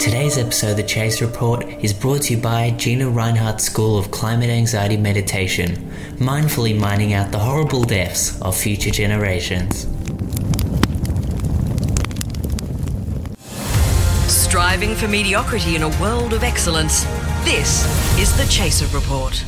Today's episode of The Chaser Report is brought to you by Gina Rinehart School of Climate Anxiety Meditation, mindfully mining out the horrible deaths of future generations. Striving for mediocrity in a world of excellence. This is The Chaser Report.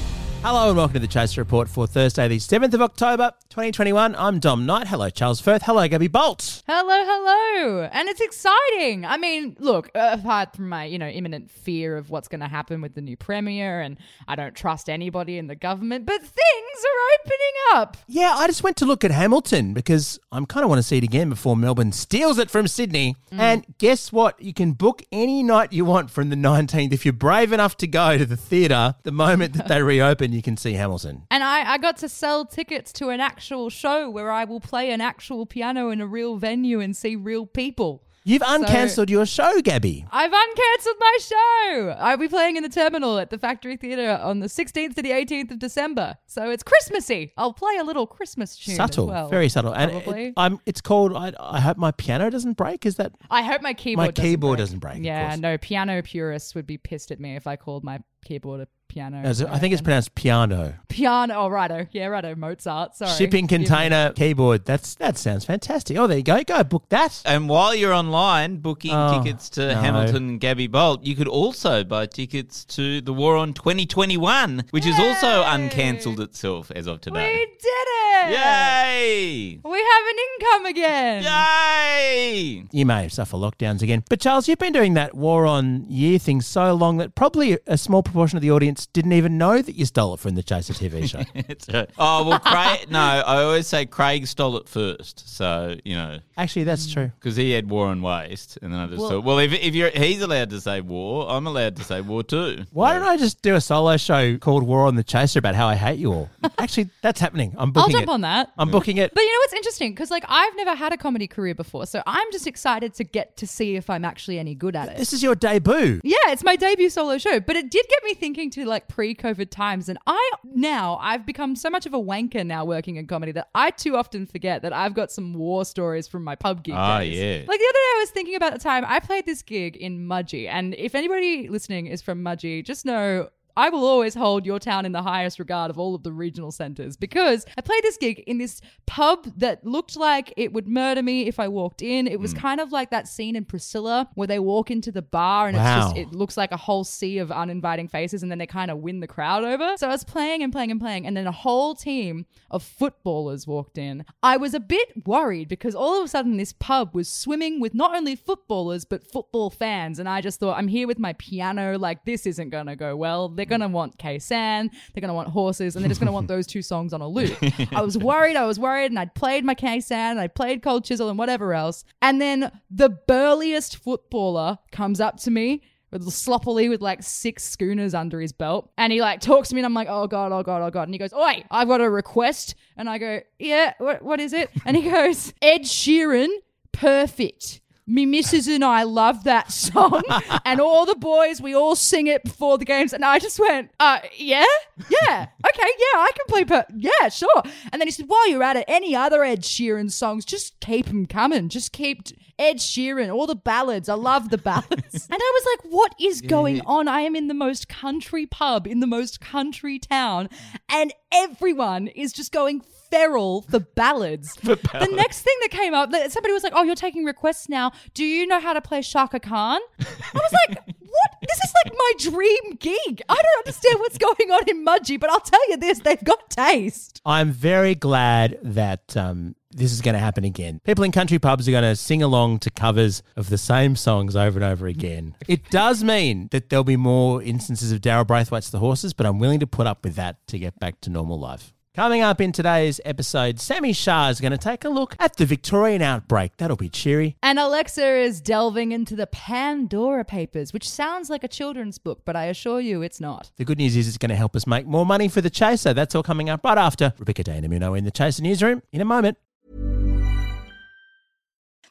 Hello and welcome to the Chaser Report for Thursday, the 7th of October, 2021. I'm Dom Knight. Hello, Charles Firth. Hello, Gabbi Bolt. Hello, hello. And it's exciting. I mean, look, apart from my, you know, imminent fear of what's going to happen with the new premier and I don't trust anybody in the government, but things are opening up. Yeah, I just went to look at Hamilton because I'm kind of want to see it again before Melbourne steals it from Sydney. Mm. And guess what? You can book any night you want from the 19th. If you're brave enough to go to the theatre the moment that they reopen, you can see Hamilton. And I, I got to sell tickets to an actual show where I will play an actual piano in a real venue and see real people. You've uncancelled your show, Gabbi. I've uncancelled my show. I'll be playing in the Terminal at the Factory Theatre on the 16th to the 18th of December. So it's Christmassy. I'll play a little Christmas tune. Subtle, well, very subtle. And it. I'm, it's called, I, I hope my piano doesn't break. Is that? I hope my keyboard My doesn't keyboard break. doesn't break, Yeah, no, piano purists would be pissed at me if I called my keyboard a piano. As- I think it's pronounced piano. piano. Oh, righto. Yeah, righto. Mozart. Sorry. Shipping container keyboard. That's that sounds fantastic. Oh, there you go. Go book that. And while you're online booking Oh, tickets to no. Hamilton and Gabbi Bolt, you could also buy tickets to the War on 2021, which is also uncancelled itself as of today. We did it. Yay! We have an income again. Yay! You may suffer lockdowns again. But Charles, you've been doing that war on year thing so long that probably a small proportion of the audience didn't even know that you stole it from the Chaser TV show. It's right. Oh, well, Craig, no, I always say Craig stole it first. So, you know, Actually, that's true. because he had War on Waste. And then I just Well- thought, well, if, if you're he's allowed to say war, I'm allowed to say war too. Why don't I just do a solo show called War on the Chaser about how I hate you all? Actually, that's happening. I'm I'll booking jump it. on that. I'm booking it. But you know what's interesting? Because like I've never had a comedy career before, so I'm just excited to get to see if I'm actually any good at it. This is your debut. Yeah, it's my debut solo show, but it did get me thinking to like pre-COVID times, and I now I've become so much of a wanker now working in comedy that I too often forget that I've got some war stories from my pub gig. Ah, days. yeah. Like the other day, I was thinking about the time I played this gig in Mudgee, and if anybody listening is from Mudgee, just know. I will always hold your town in the highest regard of all of the regional centres because I played this gig in this pub that looked like it would murder me if I walked in. It was Hmm. kind of like that scene in Priscilla where they walk into the bar and Wow. it's just it looks like a whole sea of uninviting faces and then they kind of win the crowd over. So I was playing and playing and playing and then a whole team of footballers walked in. I was a bit worried because all of a sudden this pub was swimming with not only footballers but football fans and I just thought I'm here with my piano like this isn't going to go well. They're to want Khe Sanh, they're going to want horses and they're just to want those two songs on a loop. I was worried, I was worried and I'd played my Khe Sanh and I played Cold Chisel and whatever else. And then the burliest footballer comes up to me with sloppily with like six schooners under his belt. And he like talks to me and I'm like, oh God, oh God, oh God. And he goes, Oi, I've got a request. And I go, Yeah, what, what is it? And he goes, Ed Sheeran, perfect. Me missus and I love that song. and all the boys, we all sing it before the games. And I just went, uh, yeah? Yeah. Okay, yeah, I can play per- yeah, sure. And then he said, while you're at it, any other Ed Sheeran songs, just keep them coming. Just keep t- Ed Sheeran, all the ballads. I love the ballads. and I was like, what is going on? I am in the most country pub in the most country town, and everyone is just going feral for ballads. The next thing that came up, somebody was like, "Oh, you're taking requests now. Do you know how to play Chaka Khan?" I was like, "What? This is like my dream gig. I don't understand what's going on in Mudgee, but I'll tell you this: they've got taste." I'm very glad that um, this is going to happen again. People in country pubs are going to sing along to covers of the same songs over and over again. It does mean that there'll be more instances of Daryl Braithwaite's The Horses, but I'm willing to put up with that to get back to normal life. Coming up in today's episode, Sami Shah is going to take a look at the Victorian outbreak. That'll be cheery. And Aleksa is delving into the Pandora Papers, which sounds like a children's book, but I assure you it's not. The good news is it's going to help us make more money for the Chaser. That's all coming up right after Rebecca De Unamuno in the Chaser newsroom in a moment.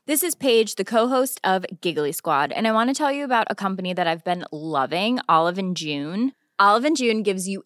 This is Paige, the co-host of Giggly Squad, and I want to tell you about a company that I've been loving, Olive and June. Olive and June gives you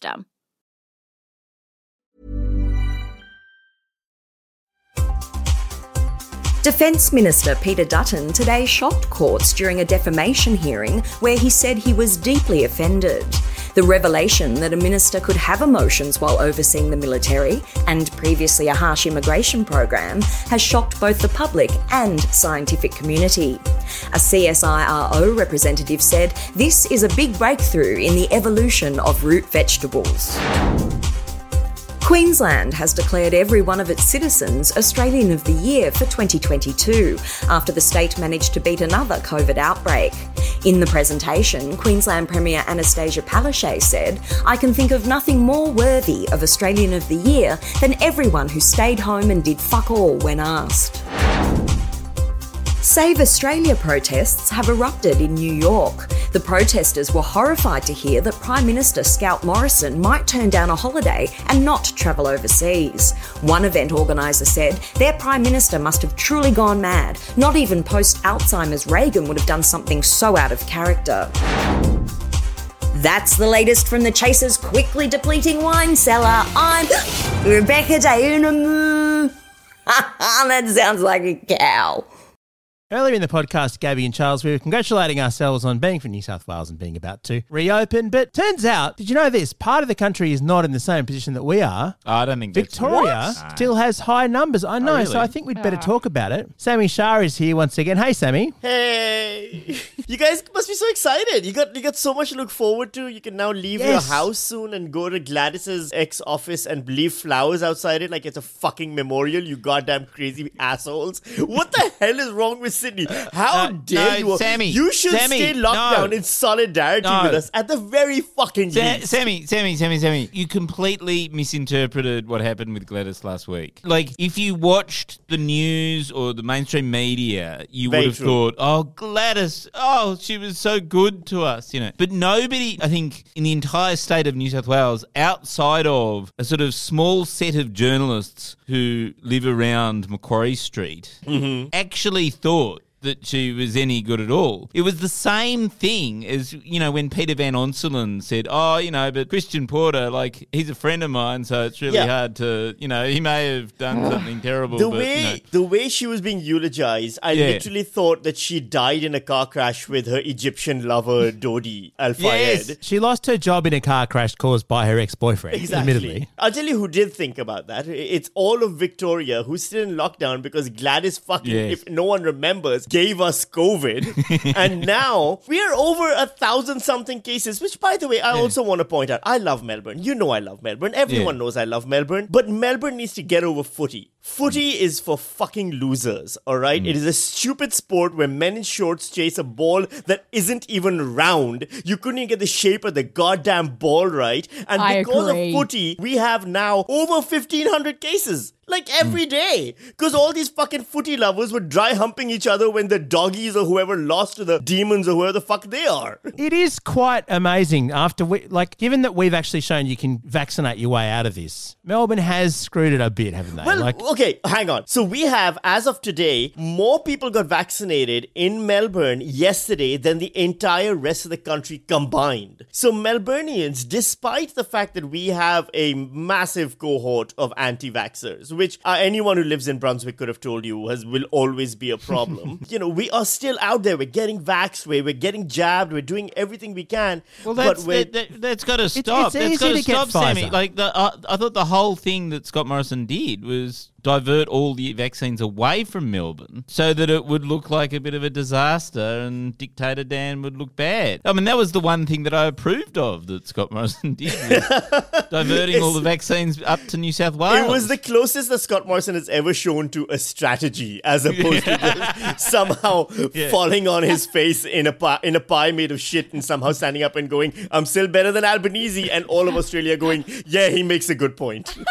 system. Defence Minister Peter Dutton today shocked courts during a defamation hearing where he said he was deeply offended. The revelation that a minister could have emotions while overseeing the military and previously a harsh immigration program has shocked both the public and scientific community. A CSIRO representative said this is a big breakthrough in the evolution of root vegetables. Queensland has declared every one of its citizens Australian of the Year for 2022 after the state managed to beat another COVID outbreak. In the presentation, Queensland Premier Annastacia Palaszczuk said, I can think of nothing more worthy of Australian of the Year than everyone who stayed home and did fuck all when asked. Save Australia protests have erupted in New York. The protesters were horrified to hear that Prime Minister Scott Morrison might turn down a holiday and not travel overseas. One event organiser said their Prime Minister must have truly gone mad. Not even post Alzheimer's Reagan would have done something so out of character. That's the latest from the Chaser's quickly depleting wine cellar. I'm Rebecca De Unamuno. that sounds like a cow. Earlier in the podcast, Gabbi and Charles, we were congratulating ourselves on being from New South Wales and being about to reopen. But turns out, did you know this? Part of the country is not in the same position that we are. I don't think that's- Victoria What? still has high numbers. I oh, know, really? so I think we'd better ah. talk about it. Sami Shah is here once again. Hey, Sami. Hey, you guys must be so excited. You got you got so much to look forward to. You can now leave your house soon and go to Gladys's ex office and leave flowers outside it like it's a fucking memorial. You goddamn crazy assholes! What the hell is wrong with Sydney? How Uh, dare no, you? Sami, you should Sami, stay locked no. down in solidarity No. with us at the very fucking Sa- least. Sami, Sami, Sami, Sami, you completely misinterpreted what happened with Gladys last week. Like, if you watched the news or the mainstream media, you Very would have true. thought, oh, Gladys, oh, she was so good to us, you know. But nobody, I think, in the entire state of New South Wales, outside of a sort of small set of journalists who live around Macquarie Street, Mm-hmm. actually thought that she was any good at all. It was the same thing as, you know, when Peter Van Onselen said, oh, you know, but Christian Porter, like, he's a friend of mine, so it's really Yeah. hard to, you know, he may have done something terrible. The but, way you know. the way she was being eulogized, I Yeah. literally thought that she died in a car crash with her Egyptian lover Dodi Al Fayed. Yes. She lost her job in a car crash caused by her ex boyfriend, Exactly. admittedly. I'll tell you who did think about that. It's all of Victoria who's still in lockdown because Gladys fucking, Yes. if no one remembers, gave us COVID. and now we are over a thousand something cases, which by the way, I also want to point out. I love Melbourne. You know I love Melbourne. Everyone Yeah. knows I love Melbourne. But Melbourne needs to get over footy. Footy mm. is for fucking losers, alright? Mm. It is a stupid sport where men in shorts chase a ball that isn't even round. You couldn't even get the shape of the goddamn ball right. And I because agree. of footy, we have now over 1500 cases. Like every day. Because all these fucking footy lovers were dry humping each other when the doggies or whoever lost to the demons or whoever the fuck they are. It is quite amazing after we, like, given that we've actually shown you can vaccinate your way out of this. Melbourne has screwed it a bit, haven't they? Well, like, okay, hang on. So we have, as of today, more people got vaccinated in Melbourne yesterday than the entire rest of the country combined. So Melburnians, despite the fact that we have a massive cohort of anti-vaxxers, which uh, anyone who lives in Brunswick could have told you has will always be a problem. you know, we are still out there. We're getting vaxxed. We're, we're getting jabbed. We're doing everything we can. Well, that's, that, that, that's got to stop. it's that's easy got to get stop, Sami. Pfizer. Like, the, uh, I thought the whole thing that Scott Morrison did was divert all the vaccines away from Melbourne so that it would look like a bit of a disaster and Dictator Dan would look bad. I mean, that was the one thing that I approved of that Scott Morrison did, was diverting all the vaccines up to New South Wales. It was the closest that Scott Morrison has ever shown to a strategy, as opposed to just somehow falling on his face in a pie, in a pie made of shit, and somehow standing up and going, "I'm still better than Albanese," and all of Australia going, "Yeah, he makes a good point."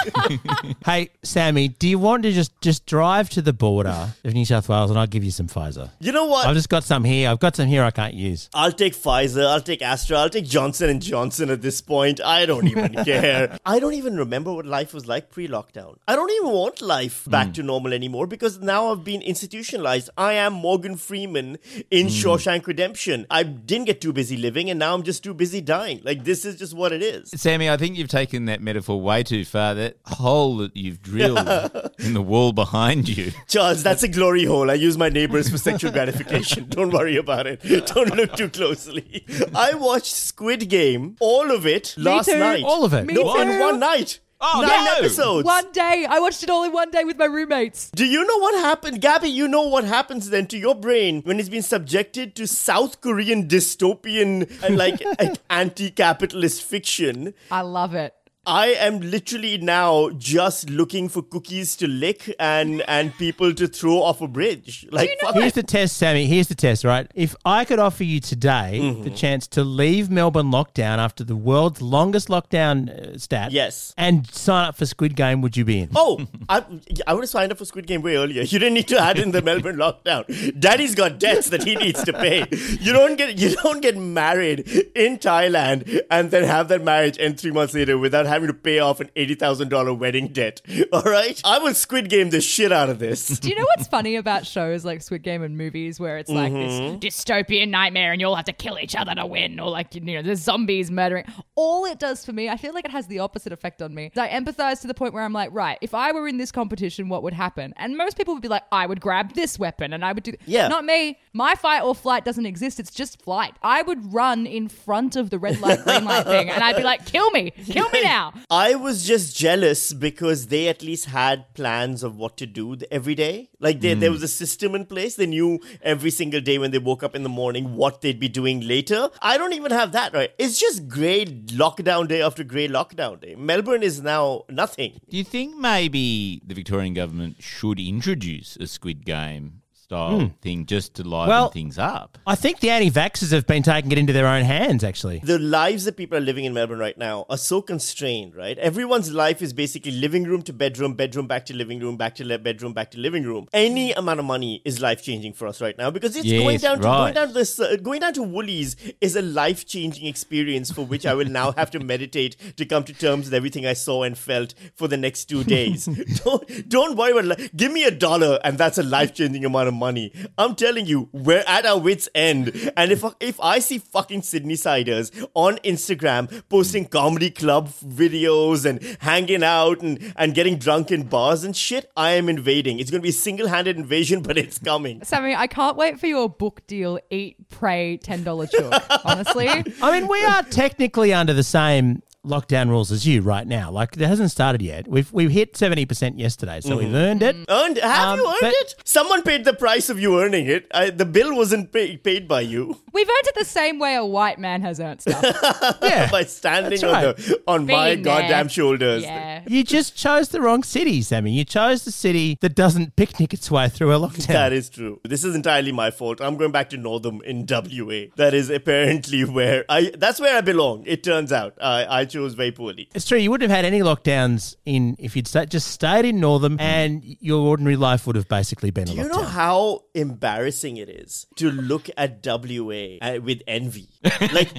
Hey, Sami, do you want to just just drive to the border of New South Wales and I'll give you some Pfizer? you know what? I've just got some here. I've got some here I can't use. I'll take Pfizer, I'll take Astra, I'll take Johnson and Johnson at this point. I don't even care. I don't even remember what life was like pre-lockdown. I don't even want life back hmm. to normal anymore because now I've been institutionalized. I am Morgan Freeman in hmm. Shawshank Redemption. I didn't get too busy living and now I'm just too busy dying. Like this is just what it is. Sami, I think you've taken that metaphor way too far. That hole that you've drilled in the wall behind you. Charles, that's a glory hole. I use my neighbors for sexual gratification. Don't worry about it. Don't look too closely. I watched Squid Game, all of it, last too. night. All of it. Me no, too. in one night. Oh, Nine no. episodes. One day. I watched it all in one day with my roommates. Do you know what happened? Gabbi, you know what happens then to your brain when it's been subjected to South Korean dystopian and like anti capitalist fiction? I love it. I am literally now just looking for cookies to lick and and people to throw off a bridge. Like fuck Here's the test, Sami. Here's the test, right? If I could offer you today Mm-hmm. the chance to leave Melbourne lockdown after the world's longest lockdown uh, stat, Yes. and sign up for Squid Game, would you be in? Oh, I, I would have signed up for Squid Game way earlier. You didn't need to add in the Melbourne lockdown. Daddy's got debts that he needs to pay. You don't get you don't get married in Thailand and then have that marriage end three months later without having to pay off an eighty thousand dollar wedding debt. All right, I will Squid Game the shit out of this. Do you know what's funny about shows like Squid Game and movies where it's like Mm-hmm. this dystopian nightmare and you all have to kill each other to win, or like you know, there's zombies murdering. All it does for me, I feel like it has the opposite effect on me. I empathize to the point where I'm like, right, if I were in this competition, what would happen? And most people would be like, I would grab this weapon and I would do. Yeah. Not me. My fight or flight doesn't exist. It's just flight. I would run in front of the red light, green light thing, and I'd be like, kill me, kill me now. I was just jealous because they at least had plans of what to do every day. Like they, there hmm. was a system in place. They knew every single day when they woke up in the morning what they'd be doing later. I don't even have that right. It's just grey lockdown day after grey lockdown day. Melbourne is now nothing. Do you think maybe the Victorian government should introduce a Squid Game style thing just to liven Well- things up? I think the anti-vaxxers have been taking it into their own hands, actually. The lives that people are living in Melbourne right now are so constrained, right? Everyone's life is basically living room to bedroom, bedroom back to living room, back to le- bedroom, back to living room. Any amount of money is life changing for us right now because it's going Yes, down to going down to this uh, going down to Woolies is a life changing experience for which I will now have to meditate to come to terms with everything I saw and felt for the next two days. don't don't worry about li- give me a dollar and that's a life changing amount of money. I'm telling you, we're at our wits end. And if if I see fucking Sydney siders on Instagram posting comedy club videos and hanging out and and getting drunk in bars and shit, I am invading. It's gonna be a single handed invasion, but it's coming. Sami, I can't wait for your book deal, Eat, Pray, $10 chook. Honestly. I mean, we are technically under the same lockdown rules as you right now. Like, it hasn't started yet. We've we've hit seventy percent yesterday, so we've earned it. Earned? Have Um, you earned but- it? Someone paid the price of you earning it. I, the bill wasn't pay, paid by you We've earned it the same way a white man has earned stuff. Yeah, by standing That's on, the, on my Being there. goddamn shoulders. yeah. You just chose the wrong city, Sami. You chose the city that doesn't picnic its way through a lockdown. That is true. This is entirely my fault. I'm going back to Northam in WA. That is apparently where I. That's where I belong. It turns out I, I chose very poorly. It's true. You wouldn't have had any lockdowns in if you'd sta just stayed in Northam, and your ordinary life would have basically been a Do you lockdown. know how embarrassing it is to look at WA uh, with envy? Like,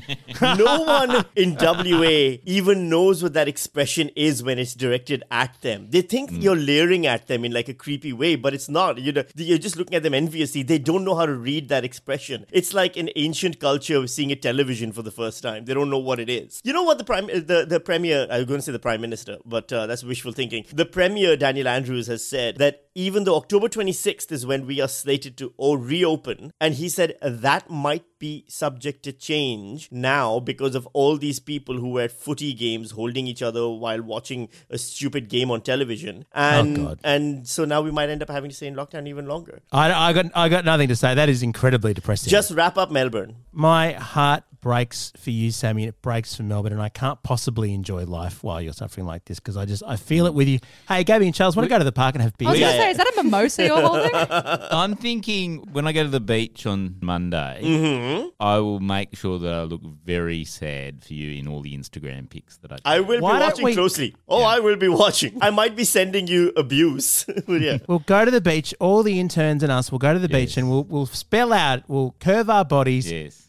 no one in WA even knows what that expression is when it's directed at them. They think you're leering at them in like a creepy way, but it's not. You know, you're just looking at them enviously. They don't know how to read that expression. It's like an ancient culture of seeing a television for the first time. They don't know what it is. You know what the prime, the the premier. I was going to say the prime minister, but uh, that's wishful thinking. The premier Daniel Andrews has said that even though October 26th is when we are slated to or reopen, and he said that might be subject to change now because of all these people who were at footy games holding each other while watching a stupid game on television, and God. and so now we might end up having to stay in lockdown even longer. I, I got I got nothing to say. That is incredibly depressing. Just wrap up Melbourne. my heart breaks for you, Sami. and It breaks for Melbourne, and I can't possibly enjoy life while you're suffering like this because I just I feel it with you. Hey, Gabbi and Charles, want to go to the park and have beer? I was going to say, is that a mimosa you're holding? I'm thinking when I go to the beach on Monday, mm-hmm. I will make sure that I look very sad for you in all the Instagram pics that I. Take. I will Why be watching we- closely. Oh, I will be watching. I might be sending you abuse. But yeah. We'll go to the beach. All the interns and us will go to the beach and we'll we'll spell out. We'll curve our bodies yes.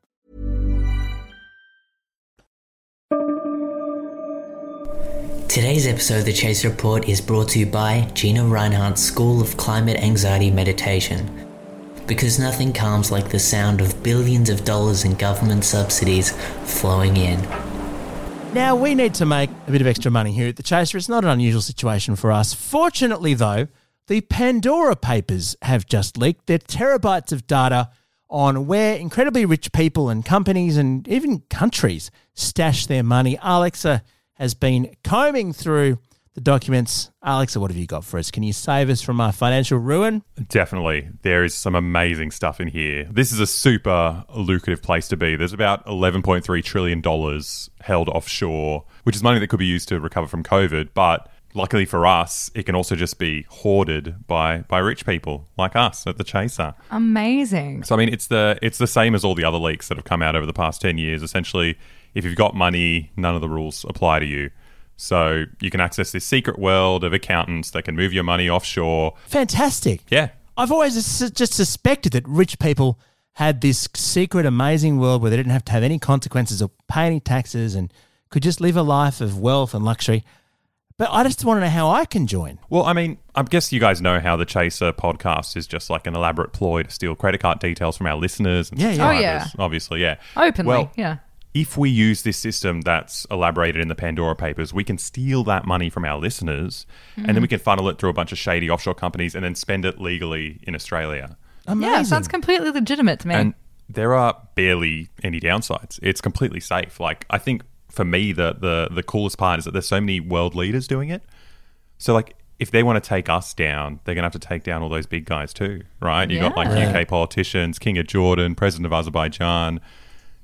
Today's episode of the Chaser Report is brought to you by Gina Rinehart's School of Climate Anxiety Meditation. Because nothing calms like the sound of billions of dollars in government subsidies flowing in. Now, we need to make a bit of extra money here at the Chaser. It's not an unusual situation for us. Fortunately, though, the Pandora Papers have just leaked their terabytes of data on where incredibly rich people and companies and even countries stash their money. Aleksa has been combing through the documents. Aleksa, what have you got for us? Can you save us from our financial ruin? Definitely. There is some amazing stuff in here. This is a super lucrative place to be. There's about $11.3 trillion held offshore, which is money that could be used to recover from COVID. But luckily for us, it can also just be hoarded by, by rich people like us at the Chaser. Amazing. So I mean, it's the it's the same as all the other leaks that have come out over the past ten years. Essentially, if you've got money, none of the rules apply to you. So you can access this secret world of accountants that can move your money offshore. Fantastic. Yeah, I've always just just suspected that rich people had this secret, amazing world where they didn't have to have any consequences or pay any taxes and could just live a life of wealth and luxury. But I just want to know how I can join. Well, I mean, I guess you guys know how the Chaser podcast is just like an elaborate ploy to steal credit card details from our listeners and Yeah, yeah. Oh, subscribers. Oh, yeah. Obviously, yeah. Openly, Well, yeah. If we use this system that's elaborated in the Pandora Papers, we can steal that money from our listeners and Mm-hmm. then we can funnel it through a bunch of shady offshore companies and then spend it legally in Australia. Amazing. Yeah, sounds completely legitimate to me. And there are barely any downsides. It's completely safe. Like I think for me the the the coolest part is that there's so many world leaders doing it. So like if they want to take us down, they're gonna have to take down all those big guys too, right? You got like UK politicians, King of Jordan, President of Azerbaijan.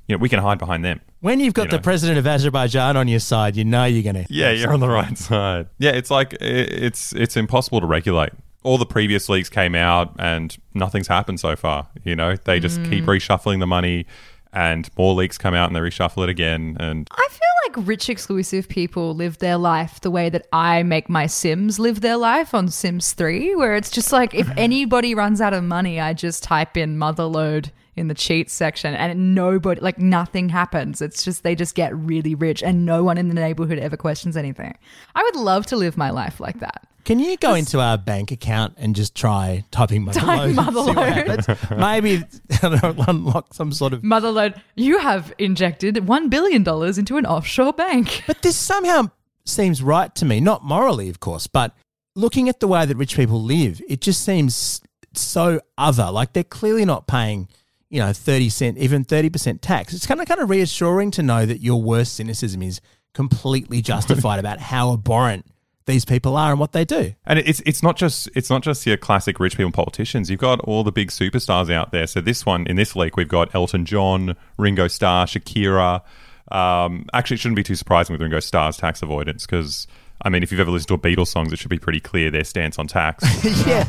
You know, we can hide behind them. when you've got you the president of Azerbaijan on your side, you know you're going to. Yeah, you're on the right side. Yeah, it's like i- it's it's impossible to regulate. All the previous leaks came out and nothing's happened so far. You know, they just keep mm. reshuffling the money, and more leaks come out and they reshuffle it again. And I feel like rich exclusive people live their life the way that I make my Sims live their life on Sims 3, where it's just like if anybody runs out of money, I just type in motherlode in the cheats section and nobody, like nothing happens. It's just they just get really rich and no one in the neighborhood ever questions anything. I would love to live my life like that. Can you go into our bank account and just try typing motherlode? Type. Maybe unlock some sort of. Motherlode, you have injected $1 billion into an offshore bank. But this somehow seems right to me, not morally, of course, but looking at the way that rich people live, it just seems so other. Like they're clearly not paying, you know, 30 cent, even 30% tax. It's kind of kind of reassuring to know that your worst cynicism is completely justified about how abhorrent these people are and what they do. and it's it's not just it's not just your classic rich people politicians. You've got all the big superstars out there. So this one in this leak, we've got Elton John, Ringo Starr, Shakira. Um, actually, it shouldn't be too surprising with Ringo Starr's tax avoidance because. I mean, if you've ever listened to a Beatles songs, it should be pretty clear their stance on tax. yeah.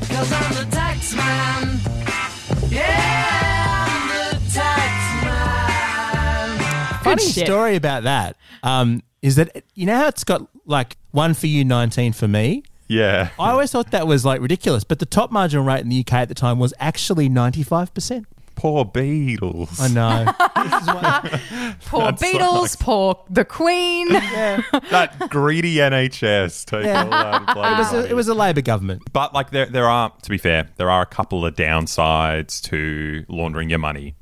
Funny shit. story about that um, is that you know how it's got like one for you, nineteen for me. yeah. I always thought that was like ridiculous, but the top marginal rate in the UK at the time was actually ninety five percent. Poor Beatles. I know. Poor Beatles, poor the Queen. that greedy NHS take Yeah. all that it was a, it was a Labor government. But like there, there are to be fair, there are a couple of downsides to laundering your money.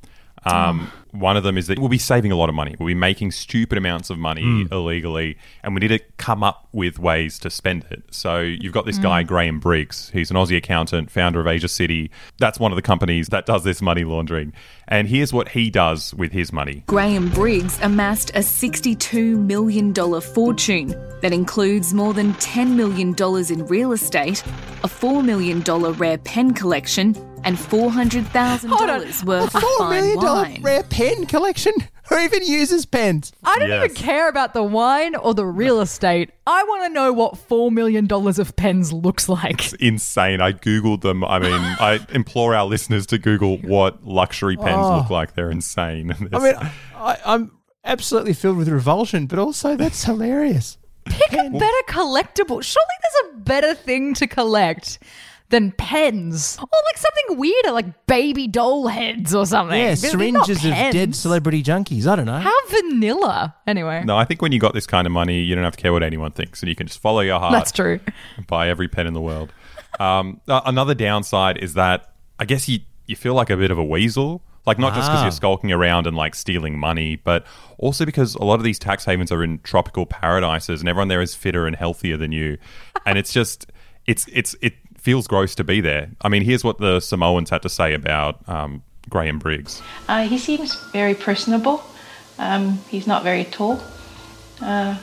Um, One of them is that we'll be saving a lot of money. We'll be making stupid amounts of money Mm. illegally, and we need to come up with ways to spend it. So you've got this guy Graham Briggs. He's an Aussie accountant, founder of Asiaciti. That's one of the companies that does this money laundering. And here's what he does with his money. Graham Briggs amassed a $62 million fortune that includes more than $10 million in real estate, a $4 million rare pen collection, and $400,000 worth of fine million wine. rare pen collection. Who even uses pens? I don't Yes. even care about the wine or the real estate. I want to know what $4 million of pens looks like. Insane. I Googled them. I mean, I implore our listeners to Google what luxury pens Oh. look like. They're insane. I mean, I, I'm absolutely filled with revulsion, but also that's hilarious. Pick a better collectible. Surely there's a better thing to collect than pens. Or like something weirder, like baby doll heads or something. Yeah, They're- they're not syringes of dead celebrity junkies. I don't know. How vanilla. Anyway, No, I think when you got this kind of money, you don't have to care what anyone thinks, and you can just follow your heart. that's true. Buy every pen in the world. Um, uh, another downside is that I guess you you feel like a bit of a weasel. Like not just because Ah. you're skulking around and like stealing money, but also because a lot of these tax havens are in tropical paradises, and everyone there is fitter and healthier than you, and it's just it's it's it feels gross to be there. I mean, here's what the Samoans had to say about um, Graham Briggs. Uh, he seems very personable. Um, he's not very tall. Uh,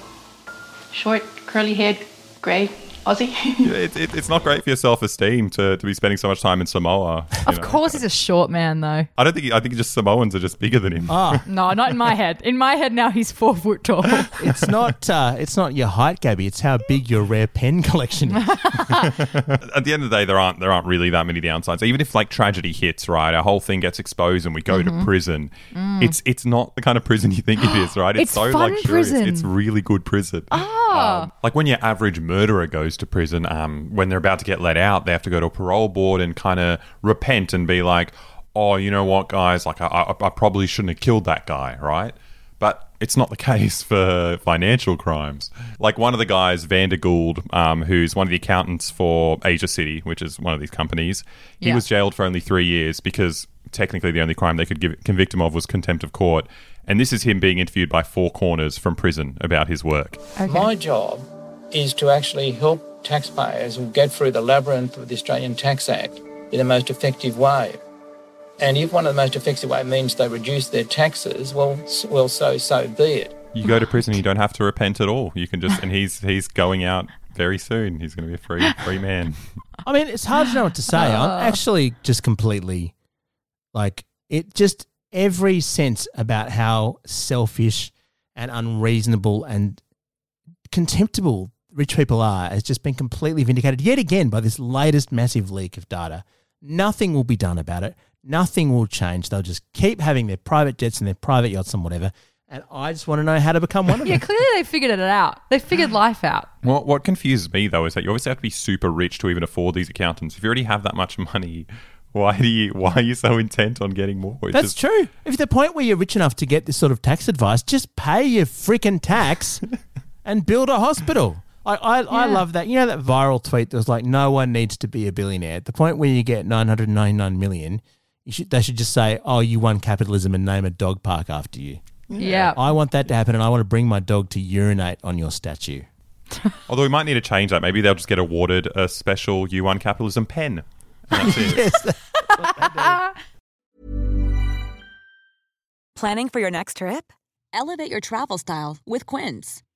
short, curly haired, grey Aussie. Yeah, it, it, it's not great for your self esteem to, to be spending so much time in Samoa. Of know. course, he's a short man, though. I don't think I think just Samoans are just bigger than him. Ah, No, not in my head. In my head now, he's four foot tall. it's not. Uh, it's not your height, Gabbi. It's how big your rare pen collection is. At the end of the day, there aren't there aren't really that many downsides. Even if like tragedy hits, right, our whole thing gets exposed and we go Mm-hmm. to prison. It's it's not the kind of prison you think it is, right? Mm. It's so fun luxurious. prison. It's really good prison. Ah. Um, like when your average murderer goes to prison, um, when they're about to get let out, they have to go to a parole board and kind of repent and be like, "Oh, you know what, guys? Like, I, I, I probably shouldn't have killed that guy, right?" But it's not the case for financial crimes. Like one of the guys, Vanda Gould, um, who's one of the accountants for Asiaciti, which is one of these companies, he Yeah. was jailed for only three years because technically the only crime they could give, convict him of was contempt of court. And this is him being interviewed by Four Corners from prison about his work. My job is to actually help taxpayers get through the labyrinth of the Australian Tax Act in the most effective way. And if one of the most effective way means they reduce their taxes, well, well, so so be it. You go to prison, you don't have to repent at all. You can just, and he's he's going out very soon. He's going to be a free free man. I mean, it's hard to know what to say. I'm ah. actually just completely like it. Just every sense about how selfish and unreasonable and contemptible rich people are has just been completely vindicated yet again by this latest massive leak of data. Nothing will be done about it. Nothing will change. They'll just keep having their private jets and their private yachts and whatever. And I just want to know how to become one of them. yeah, clearly they figured it out. They figured life out. What what confuses me though is that you obviously have to be super rich to even afford these accountants. If you already have that much money, why do you why are you so intent on getting more? It's That's just- true. If the point where you're rich enough to get this sort of tax advice, just pay your freaking tax and build a hospital. I, I, I love that. You know that viral tweet that was like, no one needs to be a billionaire. At the point where you get 999 million, you should, they should just say, oh, you won capitalism and name a dog park after you. Yeah. I want that to happen and I want to bring my dog to urinate on your statue. Although we might need to change that. Maybe they'll just get awarded a special U1 capitalism pen. And that's it. yes. Planning for your next trip? Elevate your travel style with Quince.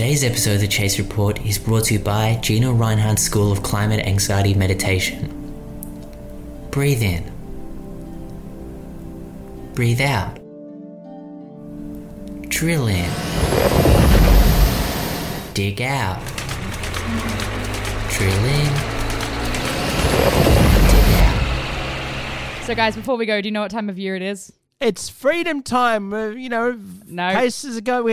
Today's episode of the Chaser Report is brought to you by Gina Rinehart School of Climate Anxiety Meditation. Breathe in. Breathe out. Drill in. Dig out. Drill in. Dig out. So, guys, before we go, do you know what time of year it is? It's freedom time. Uh, you know, No. cases going.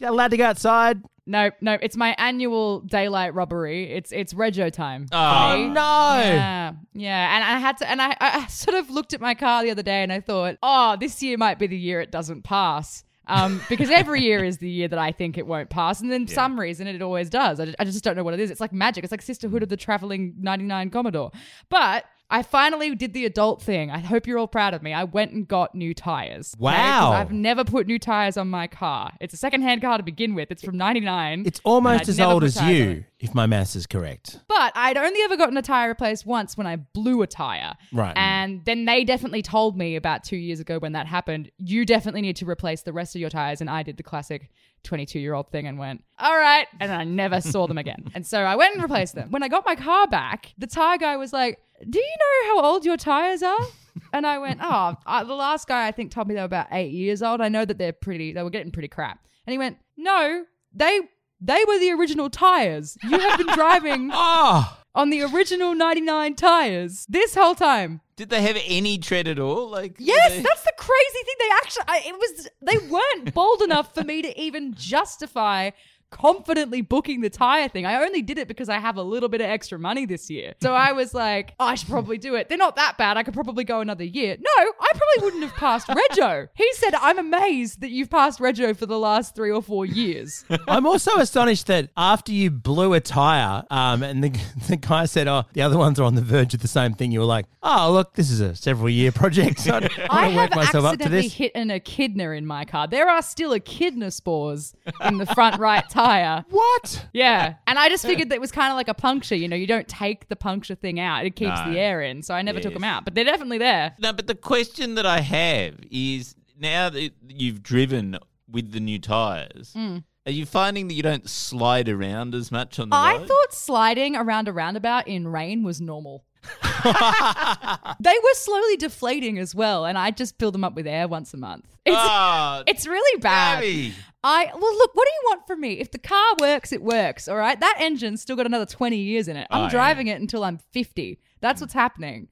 we're allowed to go outside. No, no, it's my annual daylight robbery. It's it's Rego time. Oh, no. Yeah, yeah, and I had to, and I, I sort of looked at my car the other day, and I thought, oh, this year might be the year it doesn't pass. Um, because every year is the year that I think it won't pass, and then some reason it always does. I just, I just don't know what it is. It's like magic. It's like Sisterhood of the Traveling 99 Commodore. But I finally did the adult thing. I hope you're all proud of me. I went and got new tires. Wow. I've never put new tires on my car. It's a secondhand car to begin with. It's from 99. It's almost as old as you, if my maths is correct. But I'd only ever gotten a tire replaced once when I blew a tire. Right. And then they definitely told me about two years ago when that happened, you definitely need to replace the rest of your tires. And I did the classic 22 year old thing and went, all right. And I never saw them again. And so I went and replaced them. When I got my car back, the tire guy was like, do you know how old your tires are? And I went, oh, uh, the last guy I think told me they were about eight years old. I know that they're pretty, they were getting pretty crap. And he went, no, they they were the original tires. You have been driving Oh, on the original 99 tires this whole time. Did they have any tread at all? Like Yes, they- that's the crazy thing. They actually, I, it was, they weren't bold enough for me to even justify confidently booking the tire thing. I only did it because I have a little bit of extra money this year. So I was like, oh, I should probably do it. They're not that bad. I could probably go another year. No, I probably wouldn't have passed Rego. He said, I'm amazed that you've passed Rego for the last three or four years. I'm also astonished that after you blew a tire, um, and the, the guy said, "Oh, the other ones are on the verge of the same thing," you were like, "Oh, look, this is a several year project. So I I want to work have myself up to accidentally this." hit an echidna in my car. There are still echidna spores in the front right tire. What? Yeah. And I just figured that it was kind of like a puncture. You know, you don't take the puncture thing out, it keeps No. the air in. So I never took Yes. them out, but they're definitely there. No, but the question that I have is now that you've driven with the new tires, Mm. are you finding that you don't slide around as much on the I road? thought sliding around a roundabout in rain was normal. they were slowly deflating as well, and I just fill them up with air once a month. It's, Ah, it's really bad. Gabbi. I well look, what do you want from me? If the car works, it works. All right. That engine's still got another 20 years in it. I'm Oh, yeah. driving it until I'm 50. That's what's happening.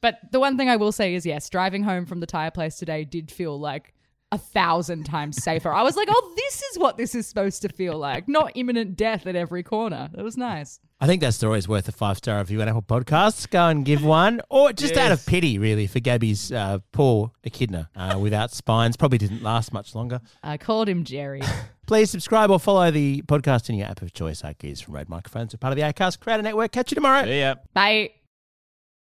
But the one thing I will say is yes, driving home from the tire place today did feel like a thousand times safer. I was like, oh, this is what this is supposed to feel like. Not imminent death at every corner. It was nice. I think that story is worth a five star review on Apple Podcasts. Go and give one, or just out of pity, really, for Gabbi's uh, poor echidna uh, without spines. Probably didn't last much longer. I called him Jerry. Please subscribe or follow the podcast in your app of choice. Our keys from Red Microphones are part of the Acast Creator Network. Catch you tomorrow. Yeah. Bye.